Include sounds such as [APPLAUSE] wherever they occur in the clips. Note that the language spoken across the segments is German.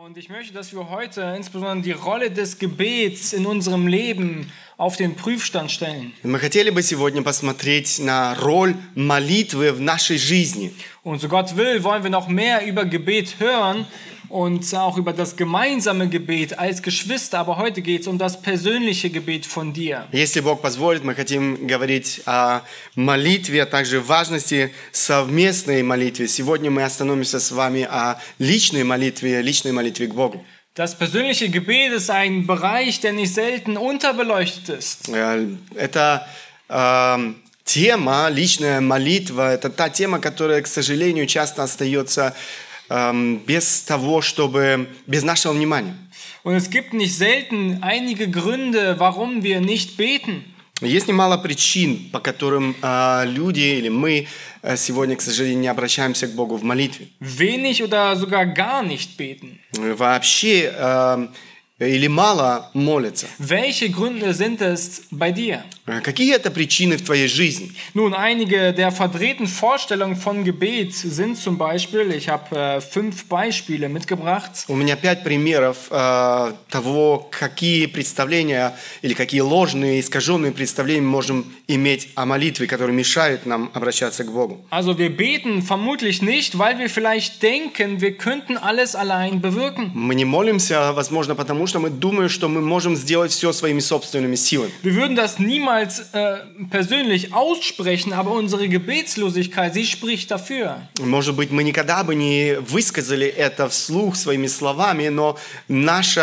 Und ich möchte, dass wir heute insbesondere die Rolle des Gebets in unserem Leben auf den Prüfstand stellen. Мы хотели бы сегодня посмотреть на роль молитвы в нашей жизни. Und so Gott will, wollen wir noch mehr über Gebet hören und auch über das gemeinsame Gebet als Geschwister. Aber heute geht es um das persönliche Gebet von dir. Если Бог позволит, мы хотим говорить о молитве, а также важности совместной молитвы. Сегодня мы остановимся с вами о личной молитве, личной молитве к Богу. Das persönliche Gebet ist ein Bereich, der nicht selten unterbeleuchtet ist. Э, Это э, тема, личная молитва, это та тема, которая, к сожалению, часто остается эм, без того, чтобы, без нашего внимания. Und es gibt nicht selten einige Gründe, warum wir nicht beten. Есть немало причин, по которым э, люди или мы э, сегодня, к сожалению, не обращаемся к Богу в молитве. Wenig oder sogar gar nicht beten. Вообще э, или мало молятся. Welche Gründe sind es bei dir? Э, Какие это причины в твоей жизни? Nun, einige der verdrehten Vorstellungen von Gebet sind zum Beispiel, ich habe äh, fünf Beispiele mitgebracht. У меня пять примеров э, того, какие представления или какие ложные, искаженные представления мы можем иметь о молитве, которые мешают нам обращаться к Богу. Also wir beten vermutlich nicht, weil wir vielleicht denken, wir könnten alles allein bewirken. Мы не молимся, возможно, потому что мы думаем, что мы можем сделать все своими собственными силами. Wir würden das niemals äh, persönlich aussprechen, aber unsere Gebetslosigkeit, sie spricht dafür. Может быть, мы никогда бы не высказали это вслух своими словами, но наше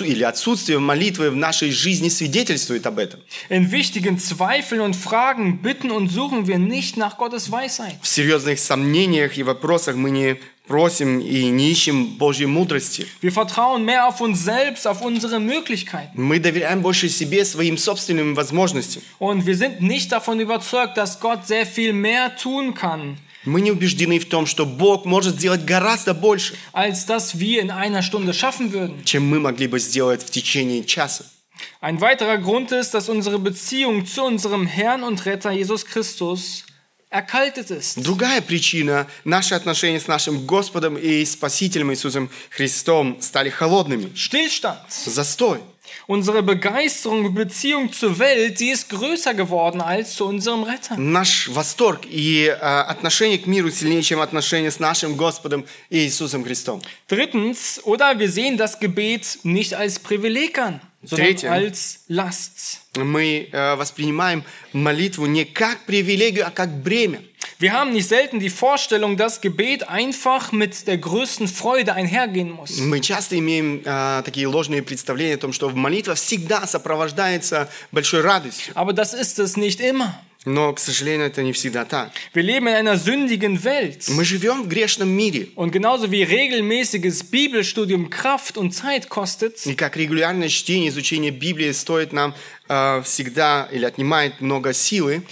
или отсутствие молитвы в нашей жизни свидетельствует об этом. In wichtigen Zweifeln und Fragen bitten und suchen wir nicht nach Gottes Weisheit. В серьезных сомнениях и вопросах мы не просим и не ищем Божьей мудрости. Wir vertrauen mehr auf uns selbst, auf unsere Möglichkeiten. Мы доверяем больше себе, своим собственным возможностям. Und wir sind nicht davon überzeugt, dass Gott sehr viel mehr tun kann, Мы не убеждены в том, что Бог может сделать гораздо больше, als das wir in einer Stunde schaffen würden. чем мы могли бы сделать в течение часа. Ein weiterer Grund ist, dass unsere Beziehung zu unserem Herrn und Retter Jesus Christus erkaltet ist. Другая причина – наши отношения с нашим Господом и Спасителем Иисусом Христом стали холодными. Stillstand. Застой. Unsere Begeisterung und Beziehung zur Welt, sie ist größer geworden als zu unserem Retter. Наш восторг и э, отношение к миру сильнее, чем отношение с нашим Господом и Иисусом Христом. Drittens, oder wir sehen das Gebet nicht als Privileg an, Last. Мы э, воспринимаем молитву не как привилегию, а как бремя. Wir haben nicht selten die Vorstellung, dass Gebet einfach mit der größten Freude einhergehen muss. Мы часто имеем э, такие ложные представления о том, что молитва всегда сопровождается большой радостью. Aber das ist es nicht immer. Но, к сожалению, это не всегда так. Wir leben in einer sündigen Welt. Мы живем в грешном мире. Und genauso wie regelmäßiges Bibelstudium Kraft und Zeit kostet, И как регулярное чтение, изучение Библии стоит нам э, всегда или отнимает много силы,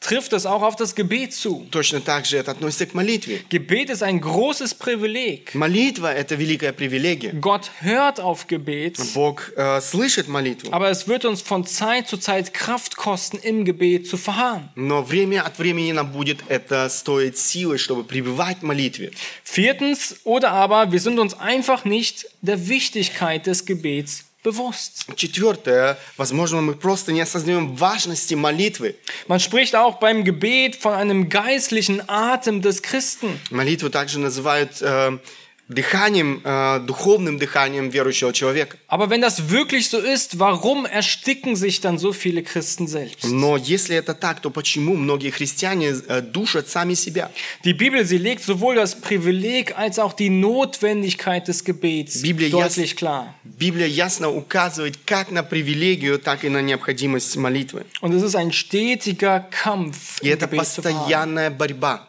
trifft es auch auf das Gebet zu. точно так же это относится к молитве. Gebet ist ein großes Privileg. Молитва – это великая привилегия. Gott hört auf Gebet, Бог э, слышит молитву, aber es wird uns von Zeit zu Zeit Kraft kosten, im Gebet zu verharren. но время от времени нам будет это стоить силы, чтобы пребывать в молитве. Viertens, oder aber wir sind uns einfach nicht der Wichtigkeit des Gebets bewusst. Четвертое, возможно, мы просто не осознаем важности молитвы. Man spricht auch beim Gebet von einem geistlichen Atem des Christen. Молитву также называют э, дыханием, э, духовным дыханием верующего человека. Aber wenn das wirklich so ist, warum ersticken sich dann so viele Christen selbst? Но если это так, то почему многие христиане э, душат сами себя? Die Bibel, sie legt sowohl das Privileg als auch die Notwendigkeit des Gebets Biblia deutlich яс- klar. Библия ясно указывает как на привилегию, так и на необходимость молитвы. Und es ist ein stetiger Kampf, И это постоянная борьба.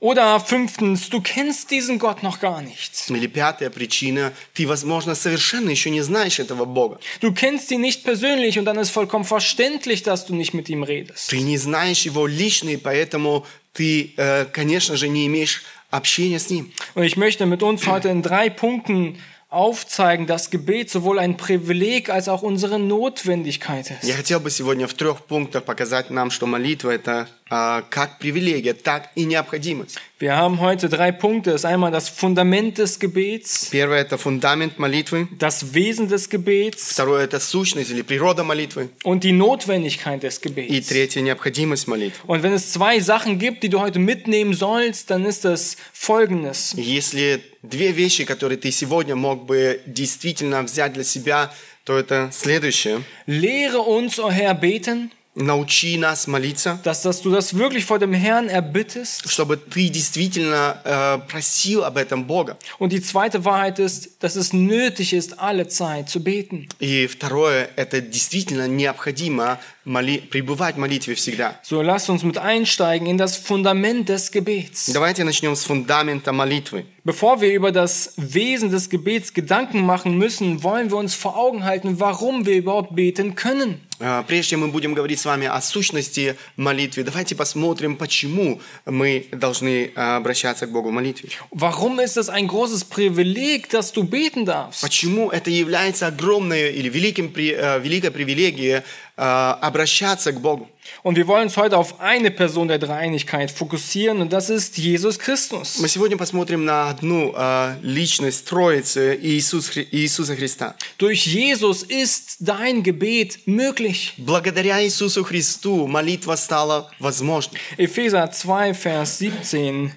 Oder fünftens, du kennst diesen Gott noch gar nicht. Или пятая причина, ты, возможно, совершенно еще не знаешь этого Бога. Du kennst ihn nicht persönlich und dann ist vollkommen verständlich, dass du nicht mit ihm redest. Ты не знаешь его лично, и поэтому ты, э, конечно же, не имеешь общения с ним. Und ich möchte mit uns heute in drei Punkten aufzeigen, dass Gebet sowohl ein Privileg als auch unsere Notwendigkeit ist. Я хотел бы сегодня в трех пунктах показать нам, что молитва – это а, как привилегия, так и необходимость. Wir haben heute drei Punkte. Das ist einmal das Fundament des Gebets, Первое – это фундамент молитвы. das Wesen des Gebets Второе – это сущность или природа молитвы. und die Notwendigkeit des И Gebets. третье – необходимость молитвы. Und wenn es zwei Sachen gibt, die du heute mitnehmen sollst, dann ist das folgendes. Если две вещи, которые ты сегодня мог бы действительно взять для себя, то это следующее. Lehre uns, o Herr, beten, Научи нас молиться, dass, dass du das wirklich vor dem Herrn erbittest. чтобы ты действительно э, просил об этом Бога. Und die zweite Wahrheit ist, dass es nötig ist, alle Zeit zu beten. И второе, это действительно необходимо моли- пребывать в молитве всегда. So lasst uns mit einsteigen in das Fundament des Gebets. Давайте начнем с фундамента молитвы. Bevor wir über das Wesen des Gebets Gedanken machen müssen, wollen wir uns vor Augen halten, warum wir überhaupt beten können. Э, Прежде чем мы будем говорить с вами о сущности молитвы, давайте посмотрим, почему мы должны э, обращаться к Богу в молитве. Warum ist es ein großes Privileg, dass du beten darfst? Почему это является огромной или великим, э, великой привилегией обращаться к Богу. Und wir wollen uns heute auf eine Person der Dreieinigkeit fokussieren und das ist Jesus Christus. Мы сегодня посмотрим на одну э, личность Троицы Иисус, Иисуса Христа. Durch Jesus ist dein Gebet möglich. Благодаря Иисусу Христу молитва стала возможной. Epheser 2, Vers 17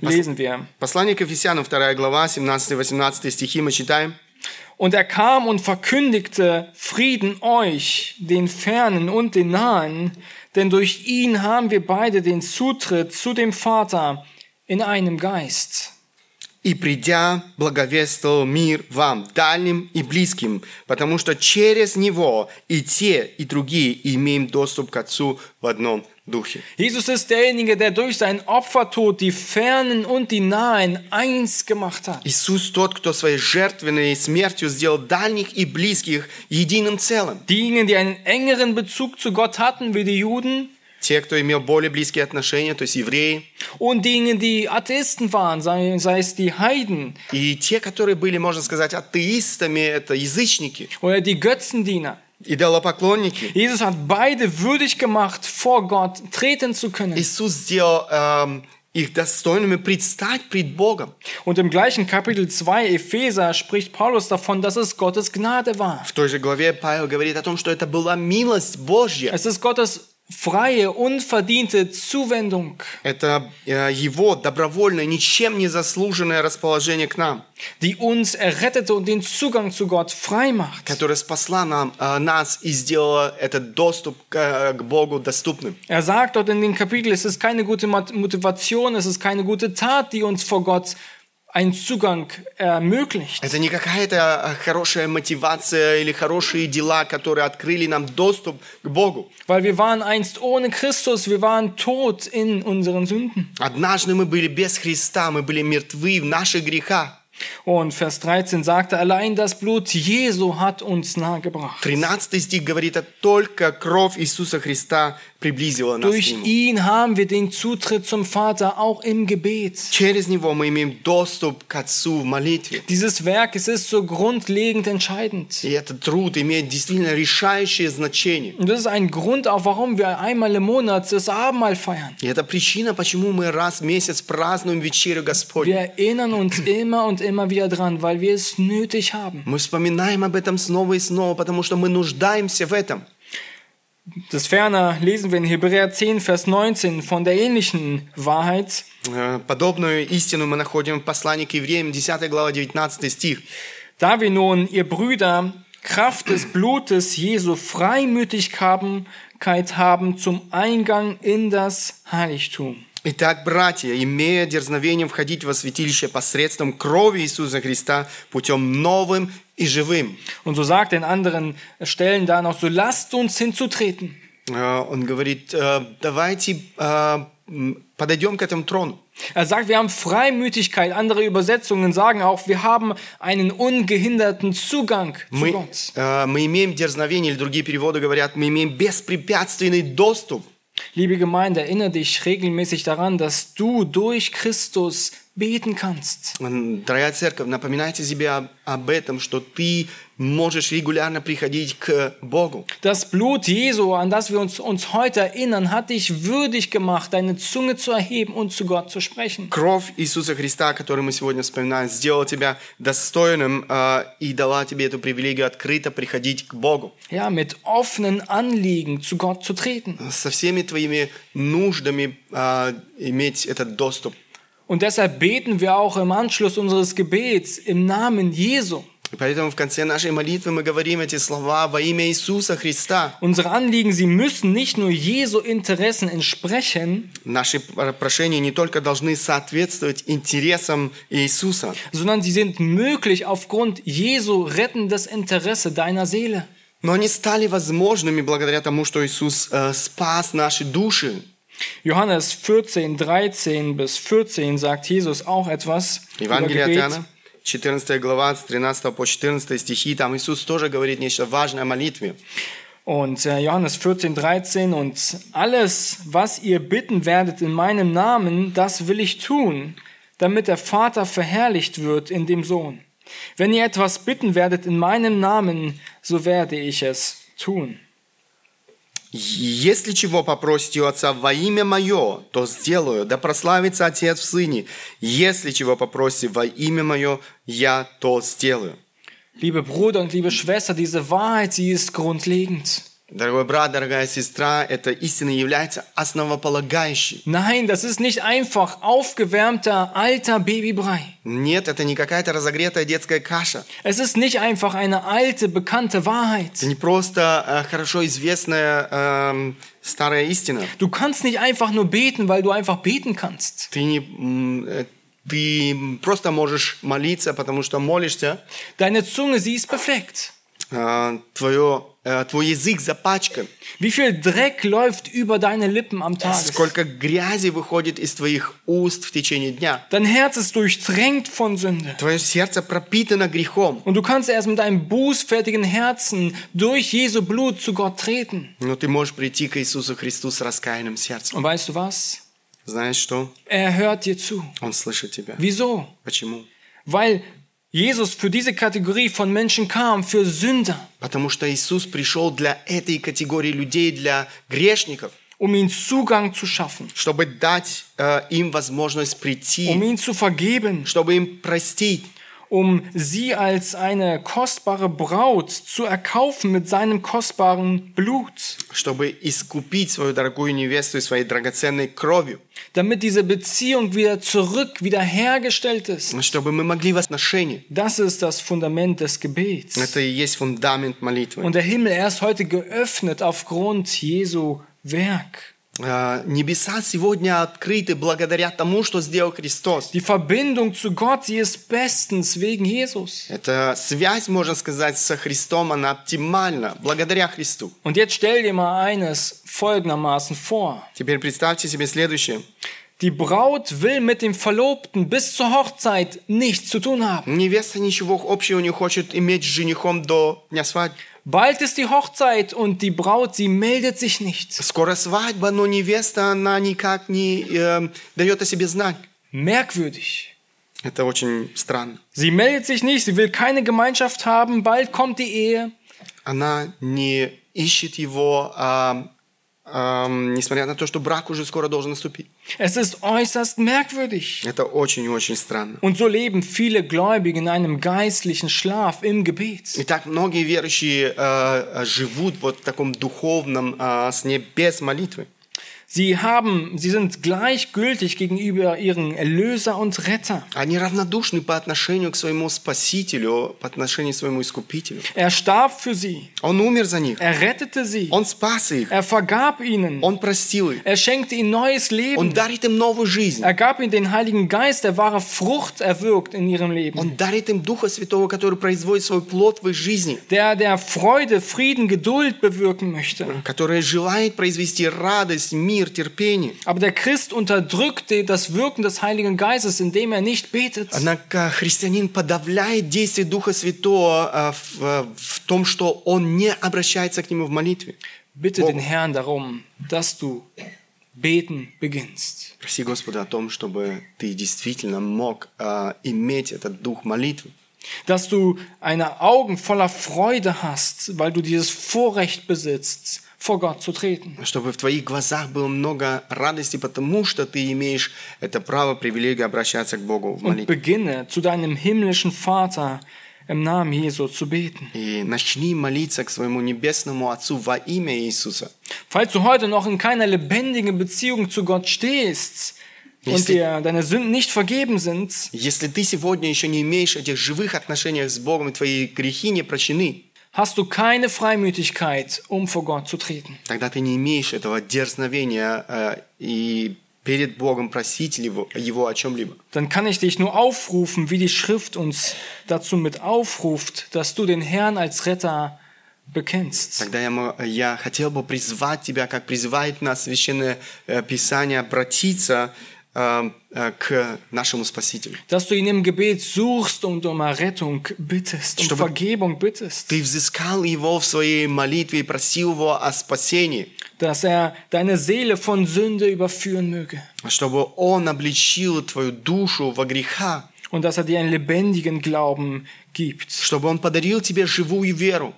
lesen wir. Послание к Ефесянам, 2 глава, 17-18 стихи мы читаем. Und er kam und verkündigte Frieden euch, den Fernen und den Nahen, denn durch ihn haben wir beide den Zutritt zu dem Vater in einem Geist. «И придя, благовествовал мир вам, дальним и близким, потому что через Него и те, и другие имеем доступ к Отцу в одном Духе». Jesus ist derjenige, der durch seinen Opfertod die Fernen und die Nahen eins gemacht hat. Иисус тот, кто своей жертвенной смертью сделал дальних и близких единым целым. Diejenigen, die einen engeren Bezug zu Gott hatten, wie die Juden, Те, кто имел более близкие отношения, то есть евреи, und diejenigen, die Atheisten waren, sei, sei es die Heiden и те, которые были, можно сказать, атеистами, это язычники, oder die Götzendiener. идолопоклонники. Jesus hat beide würdig gemacht, vor Gott treten zu können. Иисус сделал эм, их достойными предстать пред Богом. Und im gleichen Kapitel 2 Epheser spricht Paulus davon, dass es Gottes Gnade war. В той же главе Павел говорит о том, что это была милость Божья. Es ist Gottes freie, unverdiente Zuwendung, Это э, его добровольное, ничем не заслуженное расположение к нам, die uns errettete und den Zugang zu Gott frei macht. которое спасла нам, э, нас и сделала этот доступ к, э, к Богу доступным. Er sagt dort in den Kapiteln, es ist keine gute Mot- Motivation, es ist keine gute Tat, die uns vor Gott einen Zugang ermöglicht. Это не какая-то э, хорошая мотивация или хорошие дела, которые открыли нам доступ к Богу. Weil wir waren einst ohne Christus, wir waren tot in unseren Sünden. Однажды мы были без Христа, мы были мертвы в наших грехах. Und Vers 13 sagte, allein das Blut Jesu hat uns nahegebracht. 13 стих говорит, а только кровь Иисуса Христа приблизила нас к Durch Нему. ihn haben wir den Zutritt zum Vater auch im Gebet. Через Него мы имеем доступ к Отцу в молитве. Dieses Werk, es ist so grundlegend entscheidend. И этот труд имеет действительно решающее значение. Und das ist ein Grund auch, warum wir einmal im Monat das Abendmahl feiern. И это причина, почему мы раз в месяц празднуем вечерю Господню. Wir erinnern uns [CLEARS THROAT] immer und immer wieder dran, weil wir es nötig haben. Мы вспоминаем об этом снова и снова, потому что мы нуждаемся в этом. Des Ferner lesen wir in Hebräer 10, Vers 19 von der ähnlichen Wahrheit. Э, Подобную истину мы находим в послании к евреям, 10 глава, 19 стих. Da wir nun, ihr Brüder, Kraft des Blutes Jesu Freimütigkeit haben zum Eingang in das Heiligtum. Итак, братья, имея дерзновение входить во святилище посредством крови Иисуса Христа путем новым и живым. Und so sagt in anderen Stellen da noch, so lasst uns hinzutreten. Э, Он говорит, э, давайте э, подойдем к этому трону. Er sagt, wir haben Freimütigkeit. Andere Übersetzungen sagen auch, wir haben einen ungehinderten Zugang zu Мы, Gott. э, мы имеем дерзновение, или другие переводы говорят, мы имеем беспрепятственный доступ. Liebe Gemeinde, erinnere dich regelmäßig daran, dass du durch Christus beten kannst. М, Дорогая церковь, напоминайте себе об, об этом, что ты можешь регулярно приходить к Богу. Das Blut Jesu, an das wir uns, uns heute erinnern, hat dich würdig gemacht, deine Zunge zu erheben und zu Gott zu sprechen. Кровь Иисуса Христа, которую мы сегодня вспоминаем, сделала тебя достойным э, и дала тебе эту привилегию открыто приходить к Богу. Ja, mit offenen Anliegen zu Gott zu treten. Со всеми твоими нуждами э, иметь этот доступ. Und deshalb beten wir auch im Anschluss unseres Gebets im Namen Jesu. И поэтому в конце нашей молитвы мы говорим эти слова во имя Иисуса Христа. Unsere Anliegen, sie müssen nicht nur Jesu Interessen entsprechen, Наши пр- прошения не только должны соответствовать интересам Иисуса, sondern sie sind möglich aufgrund Jesu rettendes Interesse deiner Seele. но они стали возможными благодаря тому, что Иисус э, спас наши души. Johannes 14, 13 bis 14 sagt Jesus auch etwas über Евангелие от Gebet. Иоанна, 14 глава, с 13 по 14 стихи, там Иисус тоже говорит нечто важное о молитве. Und äh, Johannes 14, 13 und alles, was ihr bitten werdet in meinem Namen, das will ich tun, damit der Vater verherrlicht wird in dem Sohn. Wenn ihr etwas bitten werdet in meinem Namen, so werde ich es tun. Если чего попросите у Отца во имя Мое, то сделаю, да прославится Отец в Сыне. Если чего попросите во имя Мое, я то сделаю. Liebe Bruder und liebe Schwester, diese Wahrheit, sie ist grundlegend. Дорогой брат, дорогая сестра, эта истина является основополагающей. Nein, das ist nicht einfach aufgewärmter alter Babybrei. Нет, это не какая-то разогретая детская каша. Es ist nicht einfach eine alte, bekannte Wahrheit. Это не просто э, хорошо известная эм, старая истина. Du kannst nicht einfach nur beten, weil du einfach beten kannst. Ты, не, э, ты просто можешь молиться, потому что молишься. Deine Zunge, sie ist befleckt. Э, твое, твой язык запачкан. Wie viel Dreck läuft über deine Lippen am Tag? Сколько грязи выходит из твоих уст в течение дня. Dein Herz ist durchtränkt von Sünde. Твое сердце пропитано грехом. Und du kannst erst mit einem bußfertigen Herzen durch Jesu Blut zu Gott treten. Но ты можешь прийти к Иисусу Христу с раскаянным сердцем. Und weißt du was? Знаешь что? Er hört dir zu. Он слышит тебя. Wieso? Почему? Weil Jesus für diese Kategorie von Menschen kam, für Sünder, Потому что Иисус пришел для этой категории людей, для грешников, um ihnen Zugang zu schaffen, чтобы дать э, им возможность um прийти, ihnen zu vergeben, чтобы им простить, um sie als eine kostbare Braut zu erkaufen mit seinem kostbaren Blut, чтобы искупить свою дорогую невесту своей драгоценной кровью, damit diese Beziehung wieder zurück, wiederhergestellt ist. чтобы мы могли в отношении. Das ist das Fundament des Gebets. Это и есть фундамент молитвы. Und der Himmel, er ist heute geöffnet aufgrund Jesu Werk. Э, Небеса сегодня открыты благодаря тому, что сделал Христос. Die Verbindung zu Gott, sie ist bestens wegen Jesus. Эта связь, можно сказать, со Христом, она оптимальна благодаря Христу. Und jetzt stell dir mal eines folgendermaßen vor. Теперь представьте себе следующее. Die Braut will mit dem Verlobten bis zur Hochzeit nichts zu tun haben. Невеста ничего общего не хочет иметь с женихом до дня свадьбы. Bald ist die Hochzeit und die Braut, sie meldet sich nicht. Скоро свадьба, но невеста, она никак не э, дает о себе знать. Merkwürdig. Это очень странно. Sie meldet sich nicht, sie will keine Gemeinschaft haben, bald kommt die Ehe. Она не ищет его, а, ам, несмотря на то, что брак уже скоро должен наступить. Es ist äußerst merkwürdig. Это очень-очень странно. Und so leben viele Gläubige in einem geistlichen Schlaf im Gebet. Итак, многие верующие э, живут вот в таком духовном э, сне без молитвы. Sie haben, sie sind gleichgültig gegenüber ihrem Erlöser und Retter. Они равнодушны по отношению к своему Спасителю, по отношению к своему Искупителю. Er starb für sie. Он умер за них. Er rettete sie. Он спас их. Er vergab ihnen. Он простил их. Er schenkte ihnen neues Он Leben. дарит им новую жизнь. Er gab ihnen den Heiligen Geist, der wahre Frucht erwirkt in ihrem Leben. Он дарит им Духа Святого, который производит свой плод в их жизни, Der, der Freude, Frieden, Geduld bewirken möchte. который желает произвести радость, мир, терпение. Aber der Christ unterdrückt das Wirken des Heiligen Geistes, indem er nicht betet. Однако христианин подавляет действие Духа Святого а, в, а, в том, что он не обращается к нему в молитве. Bitte den Herrn darum, dass du beten beginnst. Проси Господа о том, чтобы ты действительно мог э, иметь этот дух молитвы. Dass du eine Augen voller Freude hast, weil du dieses Vorrecht besitzt, vor Gott zu treten. Чтобы в твоих глазах было много радости, потому что ты имеешь это право, привилегию обращаться к Богу в Und молитве. beginne zu deinem himmlischen Vater im Namen Jesu zu beten. И начни молиться к своему небесному Отцу во имя Иисуса. Falls du heute noch in keiner lebendigen Beziehung zu Gott stehst und dir deine Sünden nicht vergeben sind, Если ты сегодня еще не имеешь этих живых отношений с Богом, и твои грехи не прощены, hast du keine Freimütigkeit, um vor Gott zu treten. тогда ты не имеешь этого дерзновения э, и перед Богом просить его, его о чем-либо. Dann kann ich dich nur aufrufen, wie die Schrift uns dazu mit aufruft, dass du den Herrn als Retter bekennst. Тогда я, мо- я хотел бы призвать тебя, как призывает нас Священное э, Писание, обратиться э, э, к нашему Спасителю. Dass du ihn im Gebet suchst und um Errettung bittest, um Чтобы- Vergebung bittest. Ты взыскал его в своей молитве и просил его о спасении, Dass er deine Seele von Sünde überführen möge. чтобы он обличил твою душу во грехах, Und dass er dir einen lebendigen Glauben gibt. чтобы он подарил тебе живую веру.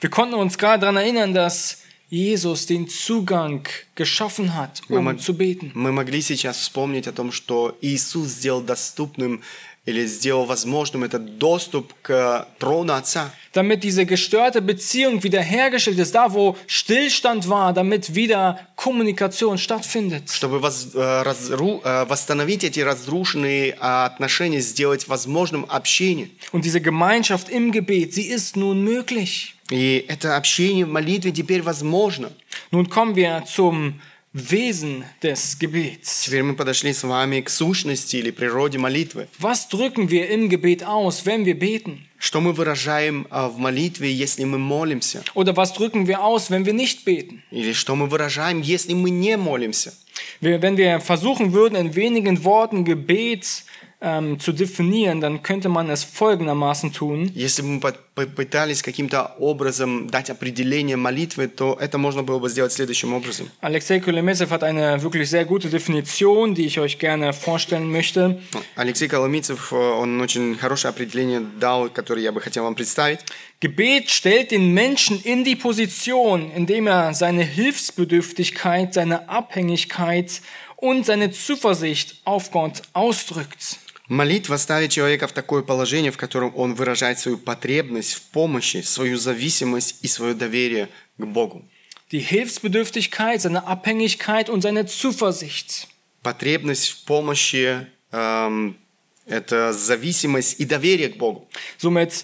Wir konnten uns gerade daran erinnern, dass Jesus den Zugang geschaffen hat, um Мы, zu beten. мы могли сейчас вспомнить о том, что Иисус сделал доступным или сделал возможным этот доступ к трону Отца, Damit diese gestörte Beziehung wiederhergestellt ist, da wo Stillstand war, damit wieder Kommunikation stattfindet. чтобы воз- э, разру- э, восстановить эти разрушенные э, отношения, сделать возможным общение. Und diese Gemeinschaft im Gebet, sie ist nun möglich. И это общение в молитве теперь возможно. Nun kommen wir zum Wesen des Gebets. Теперь мы подошли с вами к сущности или природе молитвы. Was drücken wir im Gebet aus, wenn wir beten? Что мы выражаем э, в молитве, если мы молимся? Oder was drücken wir aus, wenn wir nicht beten? Или что мы выражаем, если мы не молимся? Wir, wenn wir versuchen würden, in wenigen Worten Gebet ähm, zu definieren, dann könnte man es folgendermaßen tun. Если бы мы по- попытались каким-то образом дать определение молитвы, то это можно было бы сделать следующим образом. Alexei Kulemesev hat eine wirklich sehr gute Definition, die ich euch gerne vorstellen möchte. Алексей Коломийцев, э, он очень хорошее определение дал, которое я бы хотел вам представить. Gebet stellt den Menschen in die Position, indem er seine Hilfsbedürftigkeit, seine Abhängigkeit und seine Zuversicht auf Gott ausdrückt. Молитва ставит человека в такое положение, в котором он выражает свою потребность в помощи, свою зависимость и свое доверие к Богу. Die Hilfsbedürftigkeit, seine Abhängigkeit und seine Zuversicht. Потребность в помощи эм, это зависимость и доверие к Богу. Somit,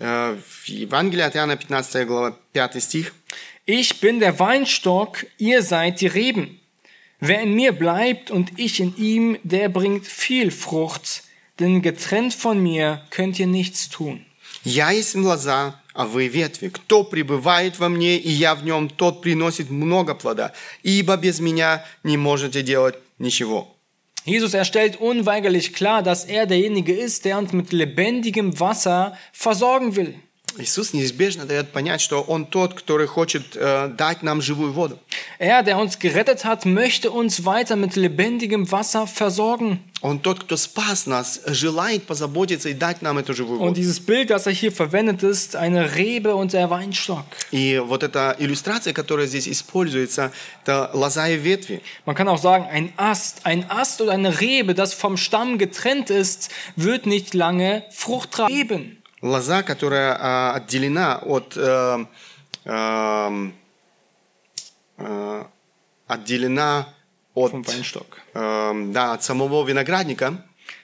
В Евангелии от Иоанна 15 глава 5 стих. Ich bin der Weinstock, ihr seid die Reben. Wer in mir bleibt und ich in ihm, der bringt viel Frucht, denn getrennt von mir könnt ihr nichts tun. «Я есть лоза, а вы ветви. Кто пребывает во мне, и я в нем, тот приносит много плода, ибо без меня не можете делать ничего». Jesus er stellt unweigerlich klar, dass er derjenige ist, der uns mit lebendigem Wasser versorgen will. Иисус неизбежно дает понять, что Он тот, который хочет э, дать нам живую воду. Er, der uns gerettet hat, möchte uns weiter mit lebendigem Wasser versorgen. Он тот, кто спас нас, желает позаботиться и дать нам эту живую Und воду. dieses Bild, das er hier verwendet, ist eine Rebe und der Weinstock. И вот эта иллюстрация, которая здесь используется, это лоза и ветви. Man kann auch sagen, ein Ast, ein Ast oder eine Rebe, das vom Stamm getrennt ist, wird nicht lange Frucht tragen. Лоза, которая а, отделена от, э, эм, э, отделена от, Vom Weinstock. эм, да, от самого виноградника,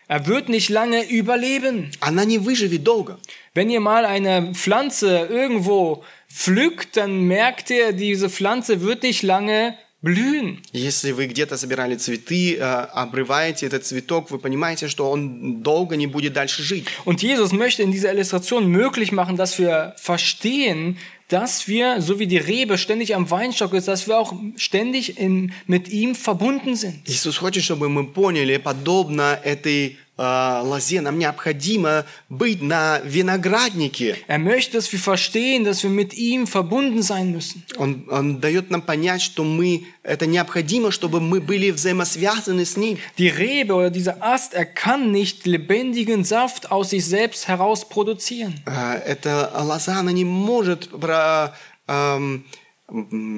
Er wird nicht lange überleben. она не выживет долго. Wenn ihr mal eine Pflanze irgendwo pflückt, dann merkt ihr, diese Pflanze wird nicht lange blühen. Если вы где-то собирали цветы, э, обрываете этот цветок, вы понимаете, что он долго не будет дальше жить. Und Jesus möchte in dieser Illustration möglich machen, dass wir verstehen, dass wir, so wie die Rebe ständig am Weinstock ist, dass wir auch ständig in, mit ihm verbunden sind. Иисус хочет, чтобы мы поняли, подобно этой э, лозе, нам необходимо быть на винограднике. Er möchte, dass wir verstehen, dass wir mit ihm verbunden sein müssen. Он, он дает нам понять, что мы, это необходимо, чтобы мы были взаимосвязаны с Ним. Die Rebe oder dieser Ast, er kann nicht lebendigen Saft aus sich selbst heraus produzieren. Э, Эта лоза, она не может про- эм, м,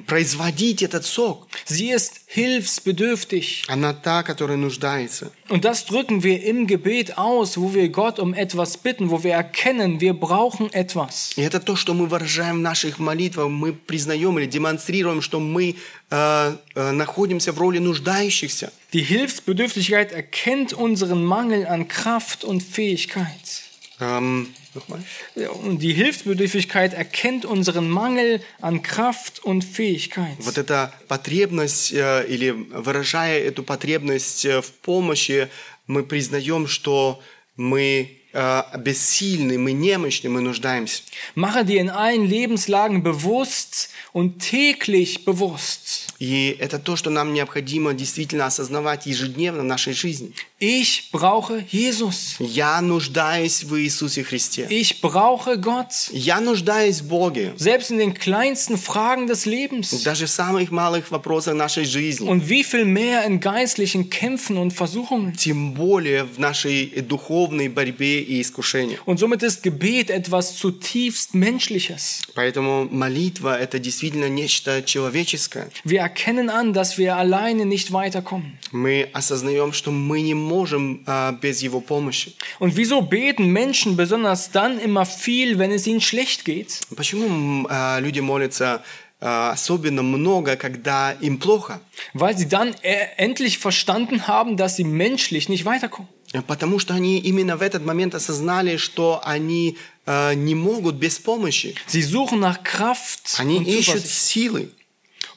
производить этот сок. Sie ist hilfsbedürftig. Она та, которая нуждается. Und das drücken wir im Gebet aus, wo wir Gott um etwas bitten, wo wir erkennen, wir brauchen etwas. И это то, что мы выражаем в наших молитвах. Мы признаем или демонстрируем, что мы э, э, находимся в роли нуждающихся. Die Hilfsbedürftigkeit erkennt unseren Mangel an Kraft und Fähigkeit. Эм, nochmal. Ja, Und die Hilfsbedürftigkeit erkennt unseren Mangel an Kraft und Fähigkeit. Вот эта потребность, э, или выражая эту потребность э, в помощи, мы признаем, что мы э, бессильны, мы немощны, мы нуждаемся. Mache dir in allen Lebenslagen bewusst und täglich bewusst. И это то, что нам необходимо действительно осознавать ежедневно в нашей жизни. Ich brauche Jesus. Я нуждаюсь в Иисусе Христе. Ich brauche Gott. Я нуждаюсь в Боге. Selbst in den kleinsten Fragen des Lebens. Даже в самых малых вопросах нашей жизни. Und wie viel mehr in geistlichen Kämpfen und Versuchungen. Тем более в нашей духовной борьбе и искушениях. Und somit ist Gebet etwas zutiefst Menschliches. Поэтому молитва – это действительно нечто человеческое. Wir erkennen an, dass wir alleine nicht weiterkommen. Мы осознаем, что мы не можем а, без Его помощи. Und wieso beten Menschen besonders dann immer viel, wenn es ihnen schlecht geht? Почему м, а, люди молятся а, особенно много, когда им плохо? Weil sie dann e- endlich verstanden haben, dass sie menschlich nicht weiterkommen. Потому что они именно в этот момент осознали, что они а, не могут без помощи. Sie suchen nach Kraft Они und ищут Zuversicht. силы.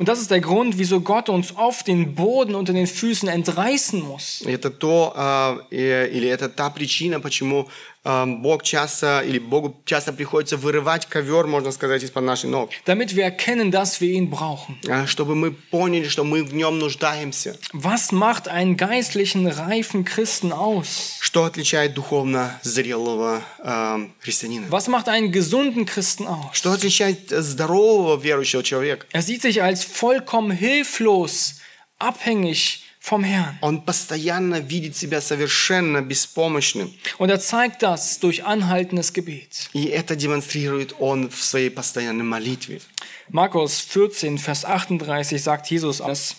Und das ist der Grund, wieso Gott uns oft den Boden unter den Füßen entreißen muss. Это то, а, э, или это та причина, почему а, Бог часто, или Богу часто приходится вырывать ковер, можно сказать, из-под наших ног. Damit wir erkennen, dass wir ihn brauchen. А, Чтобы мы поняли, что мы в нем нуждаемся. Was macht einen geistlichen, reifen Christen aus? Что отличает духовно зрелого а, христианина? Was macht einen gesunden Christen aus? Что отличает здорового верующего человека? Er sieht sich als vollkommen hilflos, abhängig vom Herrn. Он постоянно видит себя совершенно беспомощным. Und er zeigt das durch anhaltendes Gebet. И это демонстрирует он в своей постоянной молитве. Markus 14, Vers 38 sagt Jesus das.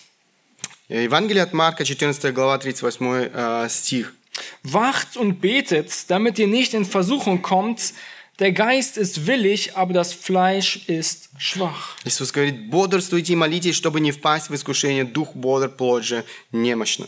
Евангелие от Марка, 14 глава, 38 э, стих. Wacht und betet, damit ihr nicht in Versuchung kommt. Der Geist ist willig, aber das Fleisch ist schwach. Иисус говорит, бодрствуйте и молитесь, чтобы не впасть в искушение. Дух бодр, плоть же немощно.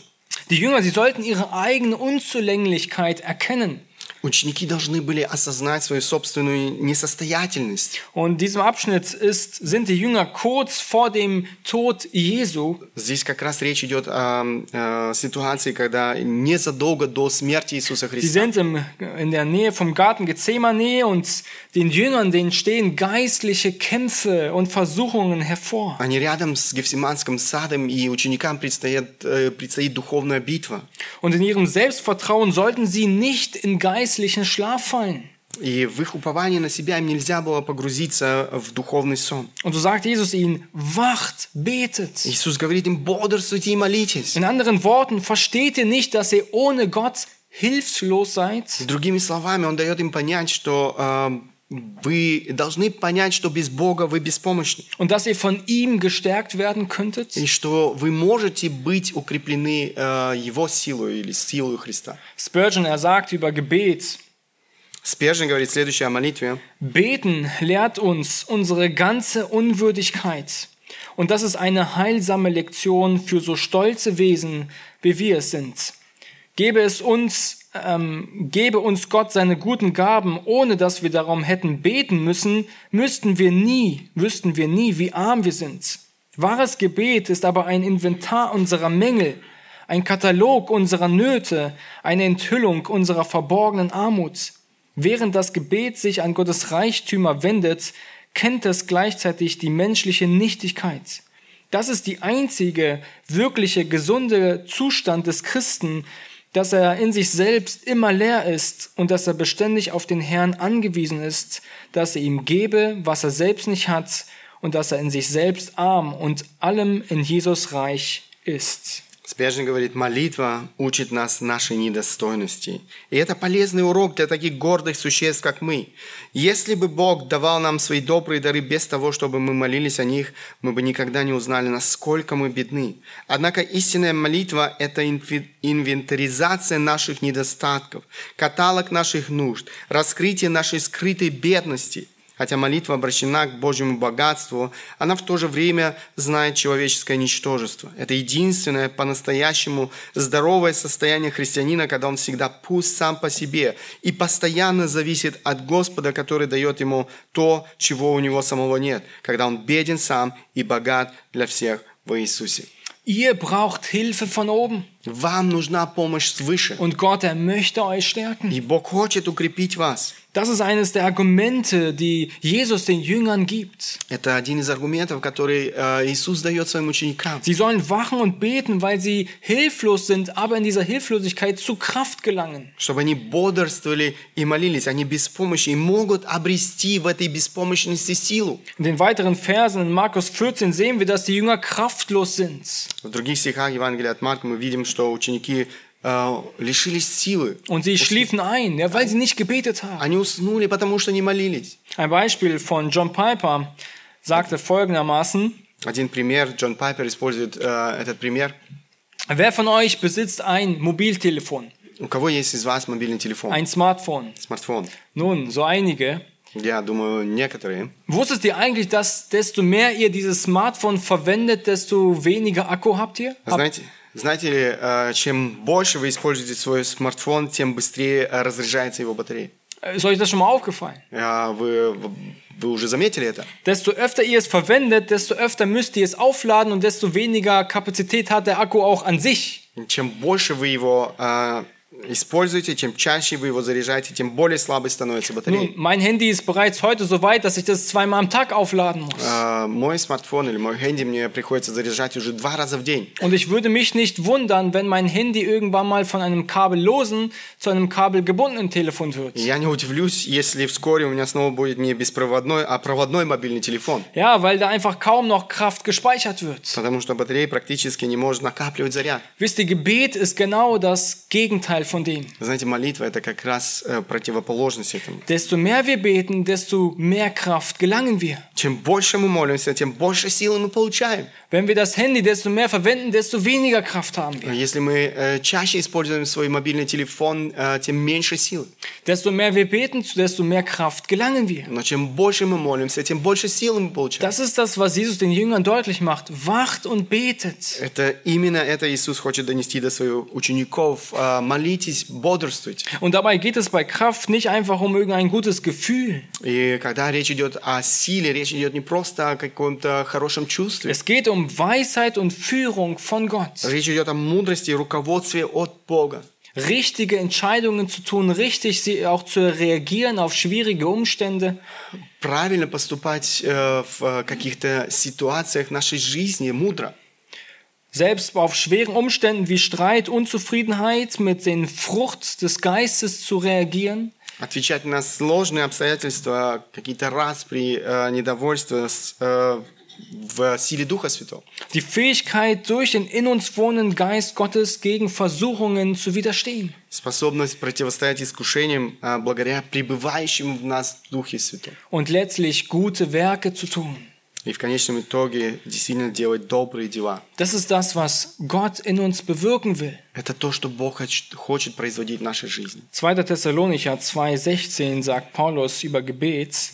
Die Jünger, sie sollten ihre eigene Unzulänglichkeit erkennen. Ученики должны были осознать свою собственную несостоятельность. Und in diesem Abschnitt ist, sind die Jünger kurz vor dem Tod Jesu. Здесь как раз речь идет о, э, ситуации, когда незадолго до смерти Иисуса Sie Христа. sind im, in der Nähe vom Garten Gethsemane und den Jüngern, denen stehen geistliche Kämpfe und Versuchungen hervor. Они рядом с Гефсиманским садом, и ученикам предстоит, э, предстоит духовная битва. Und in ihrem Selbstvertrauen sollten sie nicht in geistlichen Schlaf fallen. И в их уповании на себя им нельзя было погрузиться в духовный сон. Und so sagt Jesus ihnen, wacht, betet. Иисус говорит им, бодрствуйте и молитесь. In anderen Worten, versteht ihr nicht, dass ihr ohne Gott hilflos seid? Другими словами, Он дает им понять, что э, вы должны понять, что без Бога вы беспомощны. Und dass ihr von ihm gestärkt werden könntet? И что вы можете быть укреплены э, Его силой или силой Христа. Spurgeon, er sagt über Gebet, Спержин говорит следующее о молитве. Beten lehrt uns unsere ganze Unwürdigkeit. Und das ist eine heilsame Lektion für so stolze Wesen, wie wir es sind. Gebe es uns, ähm, gebe uns Gott seine guten Gaben, ohne dass wir darum hätten beten müssen, müssten wir nie, wüssten wir nie, wie arm wir sind. Wahres Gebet ist aber ein Inventar unserer Mängel, ein Katalog unserer Nöte, eine Enthüllung unserer verborgenen Armut. Während das Gebet sich an Gottes Reichtümer wendet, kennt es gleichzeitig die menschliche Nichtigkeit. Das ist die einzige wirkliche gesunde Zustand des Christen, dass er in sich selbst immer leer ist und dass er beständig auf den Herrn angewiesen ist, dass er ihm gebe, was er selbst nicht hat und dass er in sich selbst arm und allem in Jesus reich ist. Спяжин говорит, молитва учит нас нашей недостойности. И это полезный урок для таких гордых существ, как мы. Если бы Бог давал нам свои добрые дары без того, чтобы мы молились о них, мы бы никогда не узнали, насколько мы бедны. Однако истинная молитва – это инвентаризация наших недостатков, каталог наших нужд, раскрытие нашей скрытой бедности – Хотя молитва обращена к Божьему богатству, она в то же время знает человеческое ничтожество. Это единственное по-настоящему здоровое состояние христианина, когда он всегда пуст сам по себе и постоянно зависит от Господа, который дает ему то, чего у него самого нет, когда он беден сам и богат для всех во Иисусе. Ihr braucht Hilfe von oben. Вам нужна помощь свыше. Und Gott, er möchte euch stärken. И Бог хочет укрепить вас. Das ist eines der Argumente, die Jesus den Jüngern gibt. Это один из аргументов, который э, Иисус дает своим ученикам. Sie sollen wachen und beten, weil sie hilflos sind, aber in dieser Hilflosigkeit zu Kraft gelangen. Чтобы они бодрствовали и молились. Они без помощи и могут обрести в этой беспомощности силу. In den weiteren Versen in Markus 14 sehen wir, dass die Jünger kraftlos sind. В других стихах Евангелия от Марка мы видим, что ученики äh, лишились силы. Und sie schliefen ein, ja, weil sie nicht gebetet haben. Они уснули, потому что не молились. Ein Beispiel von John Piper sagte folgendermaßen, Один пример, Джон Пайпер использует äh, этот пример. wer von euch besitzt ein Mobiltelefon, У кого есть из вас мобильный телефон, ein Smartphone? смартфон? Nun, so einige. Я думаю, некоторые. Wusstet ihr eigentlich, dass desto mehr ihr dieses Smartphone verwendet, desto weniger Akku habt ihr? Habt, Знаете, знаете ли, э, чем больше вы используете свой смартфон, тем быстрее э, разряжается его батарея. ist euch das schon mal aufgefallen? А Вы, вы уже заметили это? Desto öfter ihr es verwendet, desto öfter müsst ihr es aufladen und desto weniger Kapazität hat der Akku auch an sich. Чем больше вы его э, используете, чем чаще вы его заряжаете, тем более слабой становится батарея. Nun, mein Handy ist bereits heute so weit, dass ich das zweimal am Tag aufladen muss. Э, мой смартфон или мой хэнди мне приходится заряжать уже два раза в день. Und ich würde mich nicht wundern, wenn mein Handy irgendwann mal von einem kabellosen zu einem kabelgebundenen Telefon wird. Я не удивлюсь, если вскоре у меня снова будет не беспроводной, а проводной мобильный телефон. Ja, weil da einfach kaum noch Kraft gespeichert wird. Потому что батарея практически не может накапливать заряд. Wisst ihr, Gebet ist genau das Gegenteil von dem. Знаете, молитва это как раз э, противоположность этому. Desto mehr wir beten, desto mehr Kraft gelangen wir. Чем больше мы молимся, тем больше силы мы получаем. Wenn wir das Handy desto mehr verwenden, desto weniger Kraft haben wir. Если мы э, чаще используем свой мобильный телефон, э, тем меньше сил. Desto mehr wir beten, desto mehr Kraft gelangen wir. Но чем больше мы молимся, тем больше сил мы получаем. Das ist das, was Jesus den Jüngern deutlich macht. Wacht und betet. Это именно это Иисус хочет донести до своих учеников. Э, Молитесь, бодрствуйте. Und dabei geht es bei Kraft nicht einfach um irgendein gutes Gefühl. И когда речь идет о силе, речь идет не просто о каком-то хорошем чувстве. Es geht um Weisheit und Führung von Gott. Речь идет о мудрости и руководстве от Бога. Richtige Entscheidungen zu tun, richtig sie auch zu reagieren auf schwierige Umstände. Правильно поступать э, в каких-то ситуациях нашей жизни, мудро. Selbst auf schweren Umständen wie Streit, Unzufriedenheit mit den Frucht des Geistes zu reagieren. Отвечать на сложные обстоятельства, какие-то распри, э, недовольство с, э, в силе Духа Святого. Die Fähigkeit, durch den in uns wohnenden Geist Gottes gegen Versuchungen zu widerstehen. Способность противостоять искушениям э, благодаря пребывающему в нас Духе Святом. Und letztlich gute Werke zu tun. И в конечном итоге действительно делать добрые дела. Das ist das, was Gott in uns bewirken will. Это то, что Бог хоч- хочет производить в нашей жизни. 2. Thessalonicher 2,16 sagt Paulus über Gebet.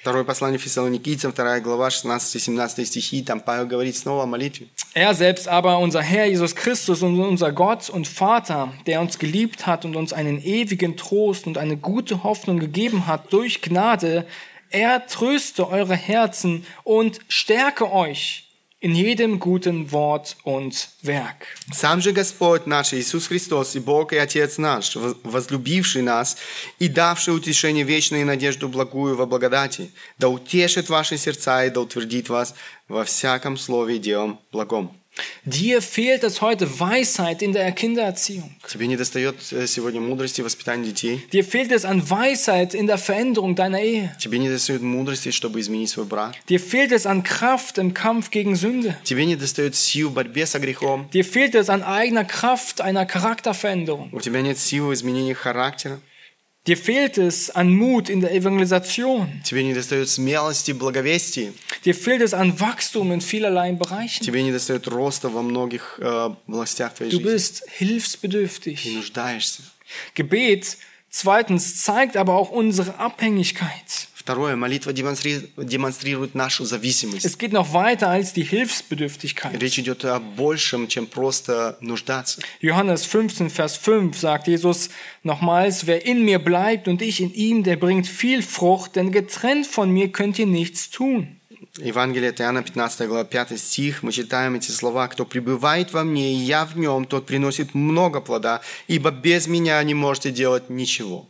Второе послание Фессалоникийцам, 2 глава, 16-17 стихи, там Павел говорит снова о молитве. Er selbst aber, unser Herr Jesus Christus und unser Gott und Vater, der uns geliebt hat und uns einen ewigen Trost und eine gute Hoffnung gegeben hat durch Gnade, er tröste eure Herzen und stärke euch in jedem guten Wort und Werk. Сам же Господь наш Иисус Христос и Бог и Отец наш, воз- возлюбивший нас и давший утешение вечное и надежду благую во благодати, да утешит ваши сердца и да утвердит вас во всяком слове и делом благом. Dir fehlt es heute Weisheit in der Kindererziehung. Тебе не достает э, сегодня мудрости в воспитании детей. Dir fehlt es an Weisheit in der Veränderung deiner Ehe. Тебе не достает мудрости, чтобы изменить свой брак. Dir fehlt es an Kraft im Kampf gegen Sünde. Тебе не достает сил в борьбе со грехом. Dir fehlt es an eigener Kraft einer Charakterveränderung. У тебя нет сил в изменении характера. Dir fehlt es an Mut in der Evangelisation. Тебе не достает смелости в благовестии. Dir fehlt es an Wachstum in vielerlei Bereichen. Тебе не достает роста во многих э, областях твоей Du жизни. bist Ты hilfsbedürftig. нуждаешься. Gebet, zweitens, zeigt aber auch unsere Abhängigkeit. Второе, молитва демонстри- демонстрирует нашу зависимость. Es geht noch weiter als die Hilfsbedürftigkeit. Речь идет о большем, чем просто нуждаться. Johannes 15, Vers 5 sagt Jesus nochmals, wer in mir bleibt und ich in ihm, der bringt viel Frucht, denn getrennt von mir könnt ihr nichts tun. Евангелие от Иоанна, 15 глава, 5 стих, мы читаем эти слова. «Кто пребывает во мне, и я в нем, тот приносит много плода, ибо без меня не можете делать ничего».